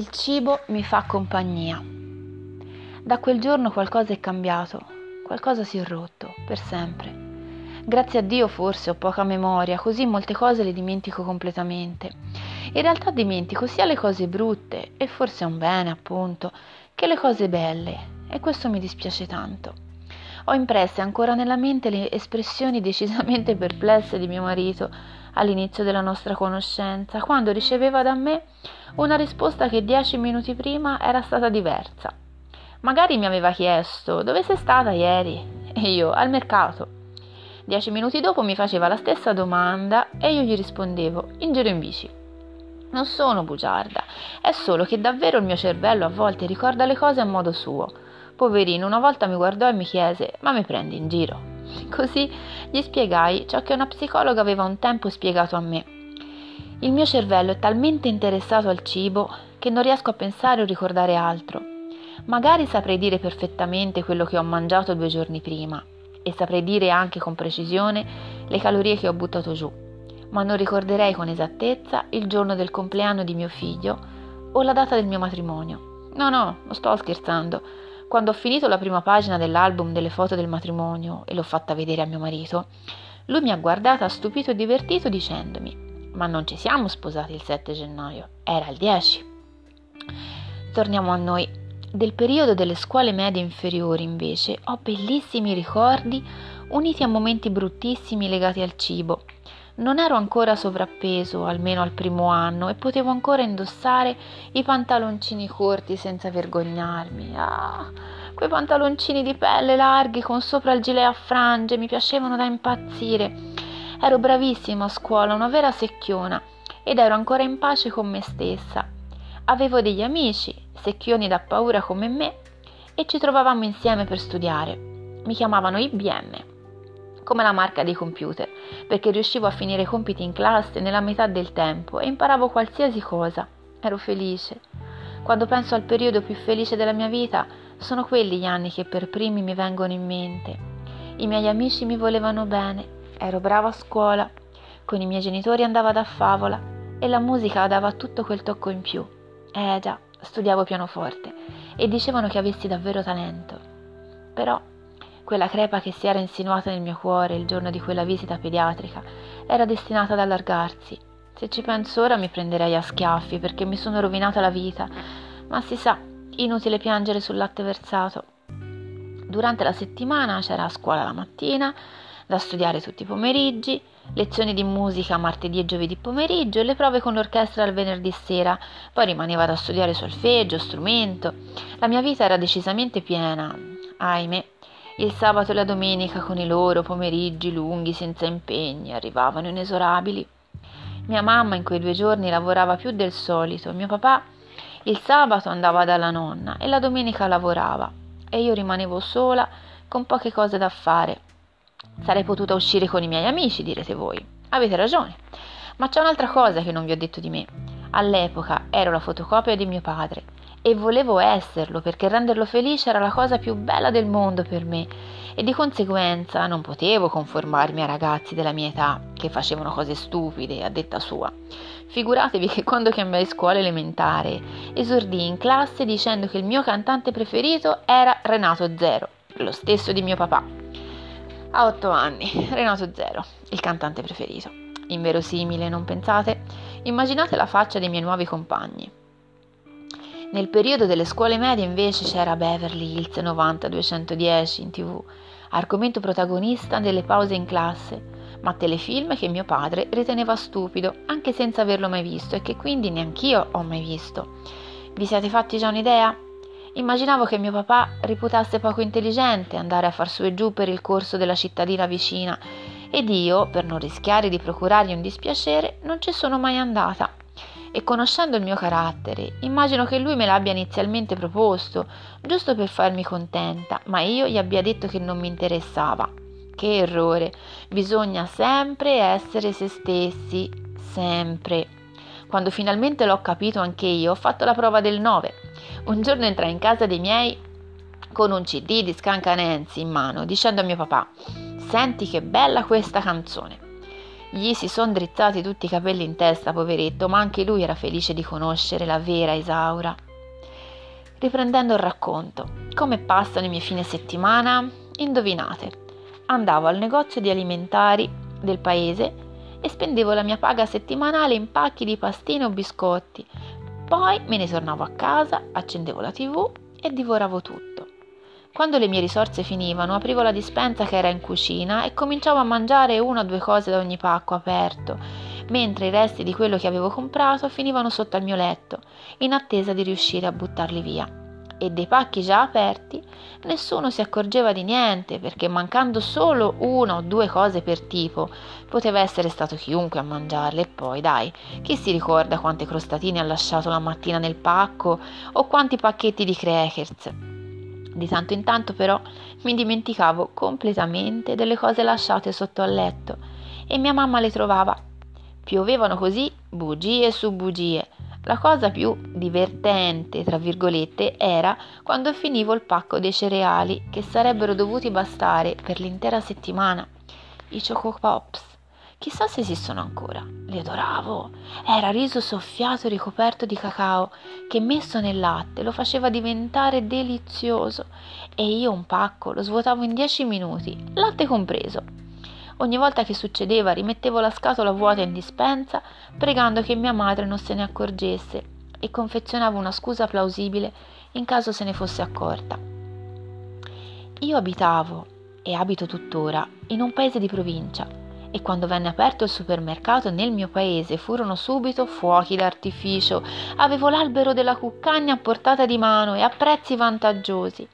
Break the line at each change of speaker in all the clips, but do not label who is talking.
Il cibo mi fa compagnia. Da quel giorno qualcosa è cambiato, qualcosa si è rotto, per sempre. Grazie a Dio forse ho poca memoria, così molte cose le dimentico completamente. In realtà dimentico sia le cose brutte, e forse è un bene appunto, che le cose belle, e questo mi dispiace tanto. Ho impresse ancora nella mente le espressioni decisamente perplesse di mio marito all'inizio della nostra conoscenza, quando riceveva da me una risposta che dieci minuti prima era stata diversa. Magari mi aveva chiesto dove sei stata ieri? E io al mercato. Dieci minuti dopo mi faceva la stessa domanda e io gli rispondevo in giro in bici. Non sono bugiarda, è solo che davvero il mio cervello a volte ricorda le cose a modo suo. Poverino, una volta mi guardò e mi chiese: Ma mi prendi in giro? Così gli spiegai ciò che una psicologa aveva un tempo spiegato a me. Il mio cervello è talmente interessato al cibo che non riesco a pensare o ricordare altro. Magari saprei dire perfettamente quello che ho mangiato due giorni prima e saprei dire anche con precisione le calorie che ho buttato giù, ma non ricorderei con esattezza il giorno del compleanno di mio figlio o la data del mio matrimonio. No, no, non sto scherzando. Quando ho finito la prima pagina dell'album delle foto del matrimonio e l'ho fatta vedere a mio marito, lui mi ha guardata stupito e divertito dicendomi: Ma non ci siamo sposati il 7 gennaio, era il 10. Torniamo a noi. Del periodo delle scuole medie inferiori, invece, ho bellissimi ricordi uniti a momenti bruttissimi legati al cibo. Non ero ancora sovrappeso, almeno al primo anno, e potevo ancora indossare i pantaloncini corti senza vergognarmi. Ah, quei pantaloncini di pelle larghi con sopra il gilet a frange mi piacevano da impazzire. Ero bravissima a scuola, una vera secchiona, ed ero ancora in pace con me stessa. Avevo degli amici, secchioni da paura come me, e ci trovavamo insieme per studiare. Mi chiamavano IBM come la marca dei computer, perché riuscivo a finire i compiti in classe nella metà del tempo e imparavo qualsiasi cosa. Ero felice. Quando penso al periodo più felice della mia vita, sono quelli gli anni che per primi mi vengono in mente. I miei amici mi volevano bene, ero brava a scuola, con i miei genitori andavo a favola e la musica dava tutto quel tocco in più. Eh già, studiavo pianoforte e dicevano che avessi davvero talento. Però quella crepa che si era insinuata nel mio cuore il giorno di quella visita pediatrica era destinata ad allargarsi. Se ci penso ora mi prenderei a schiaffi perché mi sono rovinata la vita, ma si sa, inutile piangere sul latte versato. Durante la settimana c'era a scuola la mattina, da studiare tutti i pomeriggi, lezioni di musica martedì e giovedì pomeriggio e le prove con l'orchestra il venerdì sera, poi rimaneva da studiare solfeggio, strumento. La mia vita era decisamente piena, ahimè, il sabato e la domenica con i loro pomeriggi lunghi senza impegni arrivavano inesorabili. Mia mamma in quei due giorni lavorava più del solito, mio papà il sabato andava dalla nonna e la domenica lavorava e io rimanevo sola con poche cose da fare. Sarei potuta uscire con i miei amici, direte voi. Avete ragione. Ma c'è un'altra cosa che non vi ho detto di me. All'epoca ero la fotocopia di mio padre e volevo esserlo perché renderlo felice era la cosa più bella del mondo per me e di conseguenza non potevo conformarmi a ragazzi della mia età che facevano cose stupide a detta sua. Figuratevi che quando cambiai scuola elementare esordii in classe dicendo che il mio cantante preferito era Renato Zero, lo stesso di mio papà. A otto anni, Renato Zero, il cantante preferito. Inverosimile, non pensate? Immaginate la faccia dei miei nuovi compagni. Nel periodo delle scuole medie invece c'era Beverly Hills 90-210 in tv, argomento protagonista delle pause in classe, ma telefilm che mio padre riteneva stupido, anche senza averlo mai visto e che quindi neanch'io ho mai visto. Vi siete fatti già un'idea? Immaginavo che mio papà reputasse poco intelligente andare a far su e giù per il corso della cittadina vicina ed io, per non rischiare di procurargli un dispiacere, non ci sono mai andata e conoscendo il mio carattere, immagino che lui me l'abbia inizialmente proposto, giusto per farmi contenta, ma io gli abbia detto che non mi interessava. Che errore! Bisogna sempre essere se stessi, sempre. Quando finalmente l'ho capito anche io, ho fatto la prova del 9. Un giorno entrai in casa dei miei con un CD di Scanca Nancy in mano, dicendo a mio papà: Senti che bella questa canzone. Gli si sono drizzati tutti i capelli in testa, poveretto, ma anche lui era felice di conoscere la vera Isaura. Riprendendo il racconto, come passano i miei fine settimana? Indovinate, andavo al negozio di alimentari del paese e spendevo la mia paga settimanale in pacchi di pastine o biscotti. Poi me ne tornavo a casa, accendevo la tv e divoravo tutto. Quando le mie risorse finivano, aprivo la dispensa che era in cucina e cominciavo a mangiare una o due cose da ogni pacco aperto, mentre i resti di quello che avevo comprato finivano sotto al mio letto, in attesa di riuscire a buttarli via. E dei pacchi già aperti, nessuno si accorgeva di niente, perché mancando solo una o due cose per tipo, poteva essere stato chiunque a mangiarle. E poi, dai, chi si ricorda quante crostatine ha lasciato la mattina nel pacco o quanti pacchetti di crackers? Di tanto in tanto però mi dimenticavo completamente delle cose lasciate sotto al letto e mia mamma le trovava. Piovevano così bugie su bugie. La cosa più divertente, tra virgolette, era quando finivo il pacco dei cereali che sarebbero dovuti bastare per l'intera settimana. I Choco Pops. Chissà se esistono ancora. Li adoravo. Era riso soffiato e ricoperto di cacao che messo nel latte lo faceva diventare delizioso e io un pacco lo svuotavo in dieci minuti, latte compreso. Ogni volta che succedeva rimettevo la scatola vuota in dispensa pregando che mia madre non se ne accorgesse e confezionavo una scusa plausibile in caso se ne fosse accorta. Io abitavo e abito tuttora in un paese di provincia e quando venne aperto il supermercato nel mio paese furono subito fuochi d'artificio. Avevo l'albero della cuccagna a portata di mano e a prezzi vantaggiosi.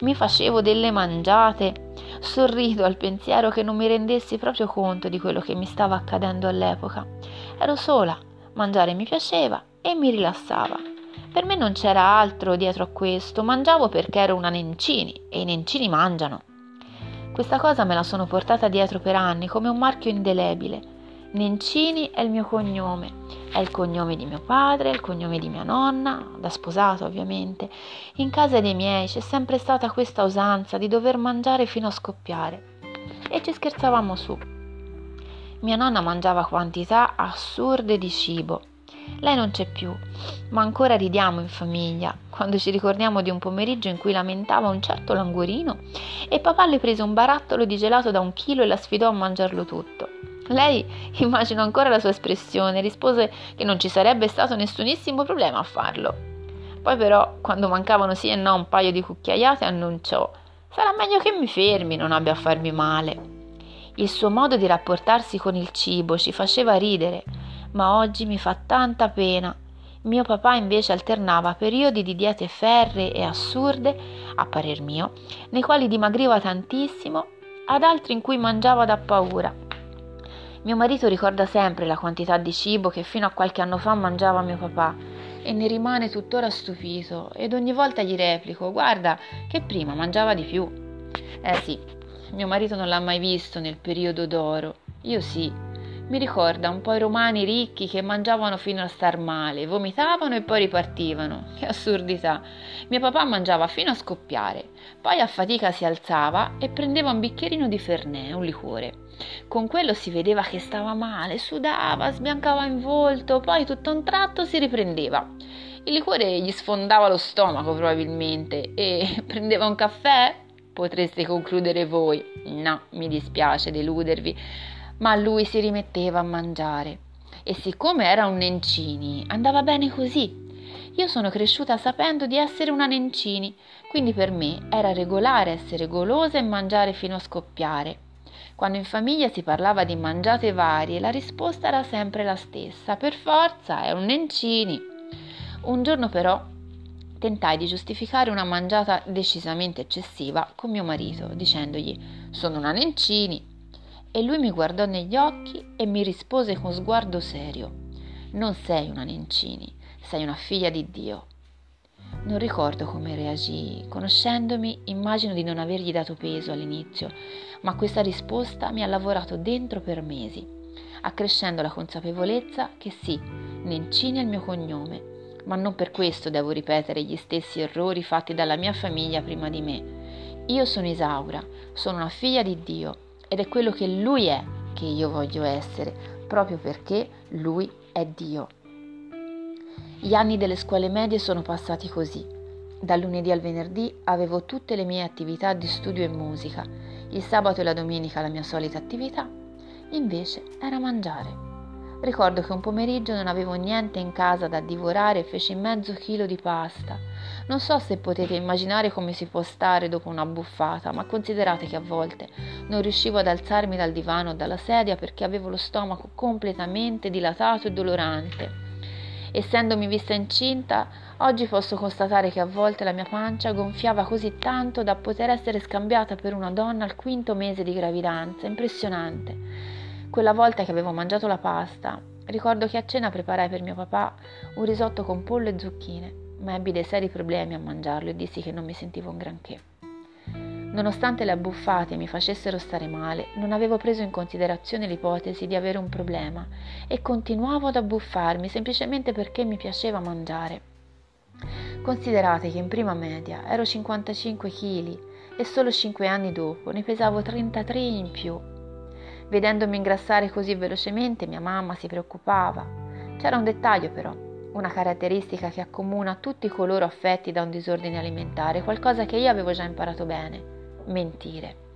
Mi facevo delle mangiate. Sorrido al pensiero che non mi rendessi proprio conto di quello che mi stava accadendo all'epoca. Ero sola, mangiare mi piaceva e mi rilassava. Per me non c'era altro dietro a questo, mangiavo perché ero una Nencini e i Nencini mangiano. Questa cosa me la sono portata dietro per anni come un marchio indelebile. Nencini è il mio cognome, è il cognome di mio padre, il cognome di mia nonna, da sposato ovviamente. In casa dei miei c'è sempre stata questa usanza di dover mangiare fino a scoppiare. E ci scherzavamo su. Mia nonna mangiava quantità assurde di cibo lei non c'è più, ma ancora ridiamo in famiglia quando ci ricordiamo di un pomeriggio in cui lamentava un certo languorino e papà le prese un barattolo di gelato da un chilo e la sfidò a mangiarlo tutto. Lei, immagino ancora la sua espressione, rispose che non ci sarebbe stato nessunissimo problema a farlo. Poi però, quando mancavano sì e no un paio di cucchiaiate, annunciò Sarà meglio che mi fermi, non abbia a farmi male. Il suo modo di rapportarsi con il cibo ci faceva ridere, ma oggi mi fa tanta pena. Mio papà invece alternava periodi di diete ferree e assurde, a parer mio, nei quali dimagriva tantissimo, ad altri in cui mangiava da paura. Mio marito ricorda sempre la quantità di cibo che fino a qualche anno fa mangiava mio papà e ne rimane tuttora stupito ed ogni volta gli replico guarda che prima mangiava di più. Eh sì, mio marito non l'ha mai visto nel periodo d'oro, io sì, mi ricorda un po' i romani ricchi che mangiavano fino a star male, vomitavano e poi ripartivano. Che assurdità! Mio papà mangiava fino a scoppiare, poi a fatica si alzava e prendeva un bicchierino di Fernè, un liquore. Con quello si vedeva che stava male, sudava, sbiancava in volto, poi tutto a un tratto si riprendeva. Il liquore gli sfondava lo stomaco probabilmente e prendeva un caffè? Potreste concludere voi. No, mi dispiace deludervi ma lui si rimetteva a mangiare. E siccome era un Nencini, andava bene così. Io sono cresciuta sapendo di essere una Nencini, quindi per me era regolare essere golosa e mangiare fino a scoppiare. Quando in famiglia si parlava di mangiate varie, la risposta era sempre la stessa: per forza, è un Nencini. Un giorno però tentai di giustificare una mangiata decisamente eccessiva con mio marito, dicendogli: Sono una Nencini, e lui mi guardò negli occhi e mi rispose con sguardo serio: Non sei una Nencini, sei una figlia di Dio. Non ricordo come reagii, conoscendomi immagino di non avergli dato peso all'inizio, ma questa risposta mi ha lavorato dentro per mesi, accrescendo la consapevolezza che sì, Nencini è il mio cognome, ma non per questo devo ripetere gli stessi errori fatti dalla mia famiglia prima di me. Io sono Isaura, sono una figlia di Dio ed è quello che Lui è che io voglio essere, proprio perché Lui è Dio. Gli anni delle scuole medie sono passati così. Dal lunedì al venerdì avevo tutte le mie attività di studio e musica, il sabato e la domenica la mia solita attività, invece era mangiare. Ricordo che un pomeriggio non avevo niente in casa da divorare e feci mezzo chilo di pasta. Non so se potete immaginare come si può stare dopo una buffata, ma considerate che a volte non riuscivo ad alzarmi dal divano o dalla sedia perché avevo lo stomaco completamente dilatato e dolorante. Essendomi vista incinta, oggi posso constatare che a volte la mia pancia gonfiava così tanto da poter essere scambiata per una donna al quinto mese di gravidanza. Impressionante. Quella volta che avevo mangiato la pasta, ricordo che a cena preparai per mio papà un risotto con pollo e zucchine, ma ebbi dei seri problemi a mangiarlo e dissi che non mi sentivo un granché. Nonostante le abbuffate mi facessero stare male, non avevo preso in considerazione l'ipotesi di avere un problema e continuavo ad abbuffarmi semplicemente perché mi piaceva mangiare. Considerate che in prima media ero 55 kg e solo 5 anni dopo ne pesavo 33 in più Vedendomi ingrassare così velocemente, mia mamma si preoccupava. C'era un dettaglio però, una caratteristica che accomuna tutti coloro affetti da un disordine alimentare, qualcosa che io avevo già imparato bene, mentire.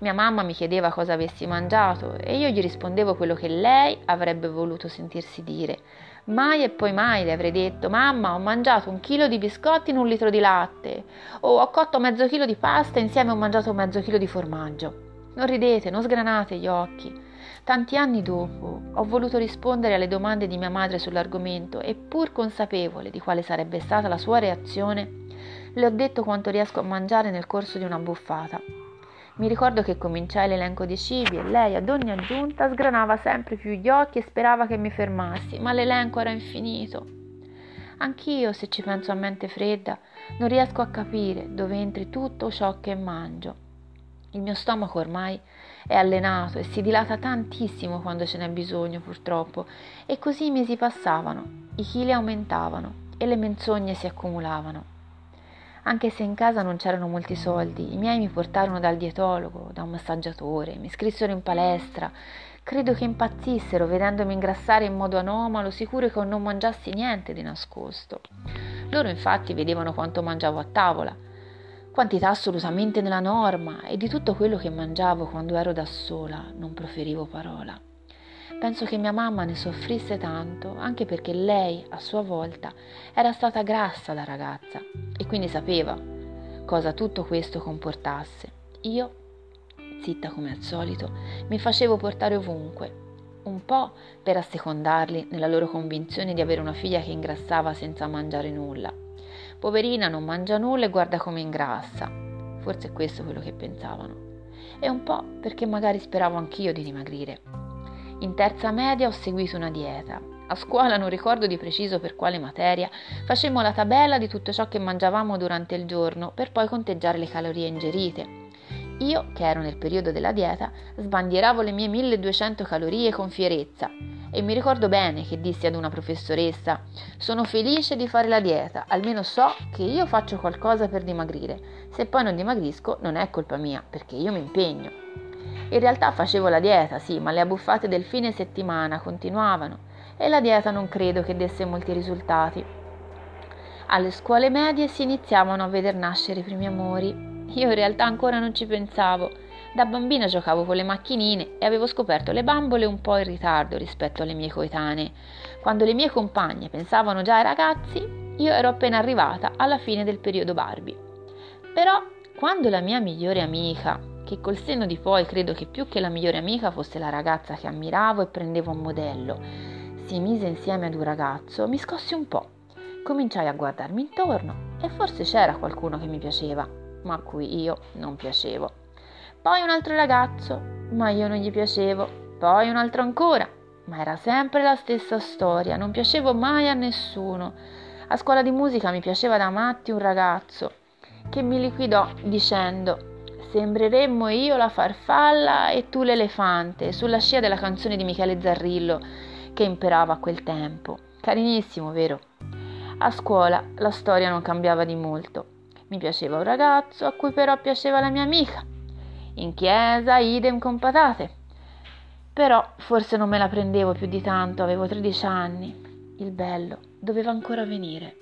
Mia mamma mi chiedeva cosa avessi mangiato e io gli rispondevo quello che lei avrebbe voluto sentirsi dire. Mai e poi mai le avrei detto: Mamma, ho mangiato un chilo di biscotti in un litro di latte, o ho cotto mezzo chilo di pasta e insieme ho mangiato mezzo chilo di formaggio. Non ridete, non sgranate gli occhi. Tanti anni dopo ho voluto rispondere alle domande di mia madre sull'argomento e pur consapevole di quale sarebbe stata la sua reazione, le ho detto quanto riesco a mangiare nel corso di una buffata. Mi ricordo che cominciai l'elenco dei cibi e lei ad ogni aggiunta sgranava sempre più gli occhi e sperava che mi fermassi, ma l'elenco era infinito. Anch'io, se ci penso a mente fredda, non riesco a capire dove entri tutto ciò che mangio. Il mio stomaco ormai è allenato e si dilata tantissimo quando ce n'è bisogno, purtroppo, e così i mesi passavano, i chili aumentavano e le menzogne si accumulavano. Anche se in casa non c'erano molti soldi, i miei mi portarono dal dietologo, da un massaggiatore, mi iscrissero in palestra. Credo che impazzissero vedendomi ingrassare in modo anomalo, sicuro che non mangiassi niente di nascosto. Loro infatti vedevano quanto mangiavo a tavola quantità assolutamente nella norma e di tutto quello che mangiavo quando ero da sola non proferivo parola. Penso che mia mamma ne soffrisse tanto anche perché lei, a sua volta, era stata grassa da ragazza e quindi sapeva cosa tutto questo comportasse. Io, zitta come al solito, mi facevo portare ovunque, un po' per assecondarli nella loro convinzione di avere una figlia che ingrassava senza mangiare nulla, Poverina non mangia nulla e guarda come ingrassa. Forse è questo quello che pensavano. E un po' perché magari speravo anch'io di dimagrire. In terza media ho seguito una dieta. A scuola non ricordo di preciso per quale materia, facemmo la tabella di tutto ciò che mangiavamo durante il giorno per poi conteggiare le calorie ingerite. Io, che ero nel periodo della dieta, sbandieravo le mie 1200 calorie con fierezza e mi ricordo bene che dissi ad una professoressa sono felice di fare la dieta, almeno so che io faccio qualcosa per dimagrire. Se poi non dimagrisco non è colpa mia, perché io mi impegno. In realtà facevo la dieta, sì, ma le abbuffate del fine settimana continuavano e la dieta non credo che desse molti risultati. Alle scuole medie si iniziavano a veder nascere i primi amori. Io in realtà ancora non ci pensavo da bambina giocavo con le macchinine e avevo scoperto le bambole un po' in ritardo rispetto alle mie coetanee. Quando le mie compagne pensavano già ai ragazzi, io ero appena arrivata alla fine del periodo Barbie. Però, quando la mia migliore amica, che col senno di poi credo che più che la migliore amica fosse la ragazza che ammiravo e prendevo a modello, si mise insieme ad un ragazzo, mi scossi un po'. Cominciai a guardarmi intorno e forse c'era qualcuno che mi piaceva, ma a cui io non piacevo poi un altro ragazzo, ma io non gli piacevo, poi un altro ancora, ma era sempre la stessa storia, non piacevo mai a nessuno. A scuola di musica mi piaceva da matti un ragazzo che mi liquidò dicendo sembreremmo io la farfalla e tu l'elefante, sulla scia della canzone di Michele Zarrillo che imperava a quel tempo. Carinissimo, vero? A scuola la storia non cambiava di molto. Mi piaceva un ragazzo a cui però piaceva la mia amica in chiesa idem con patate. Però forse non me la prendevo più di tanto, avevo 13 anni. Il bello doveva ancora venire.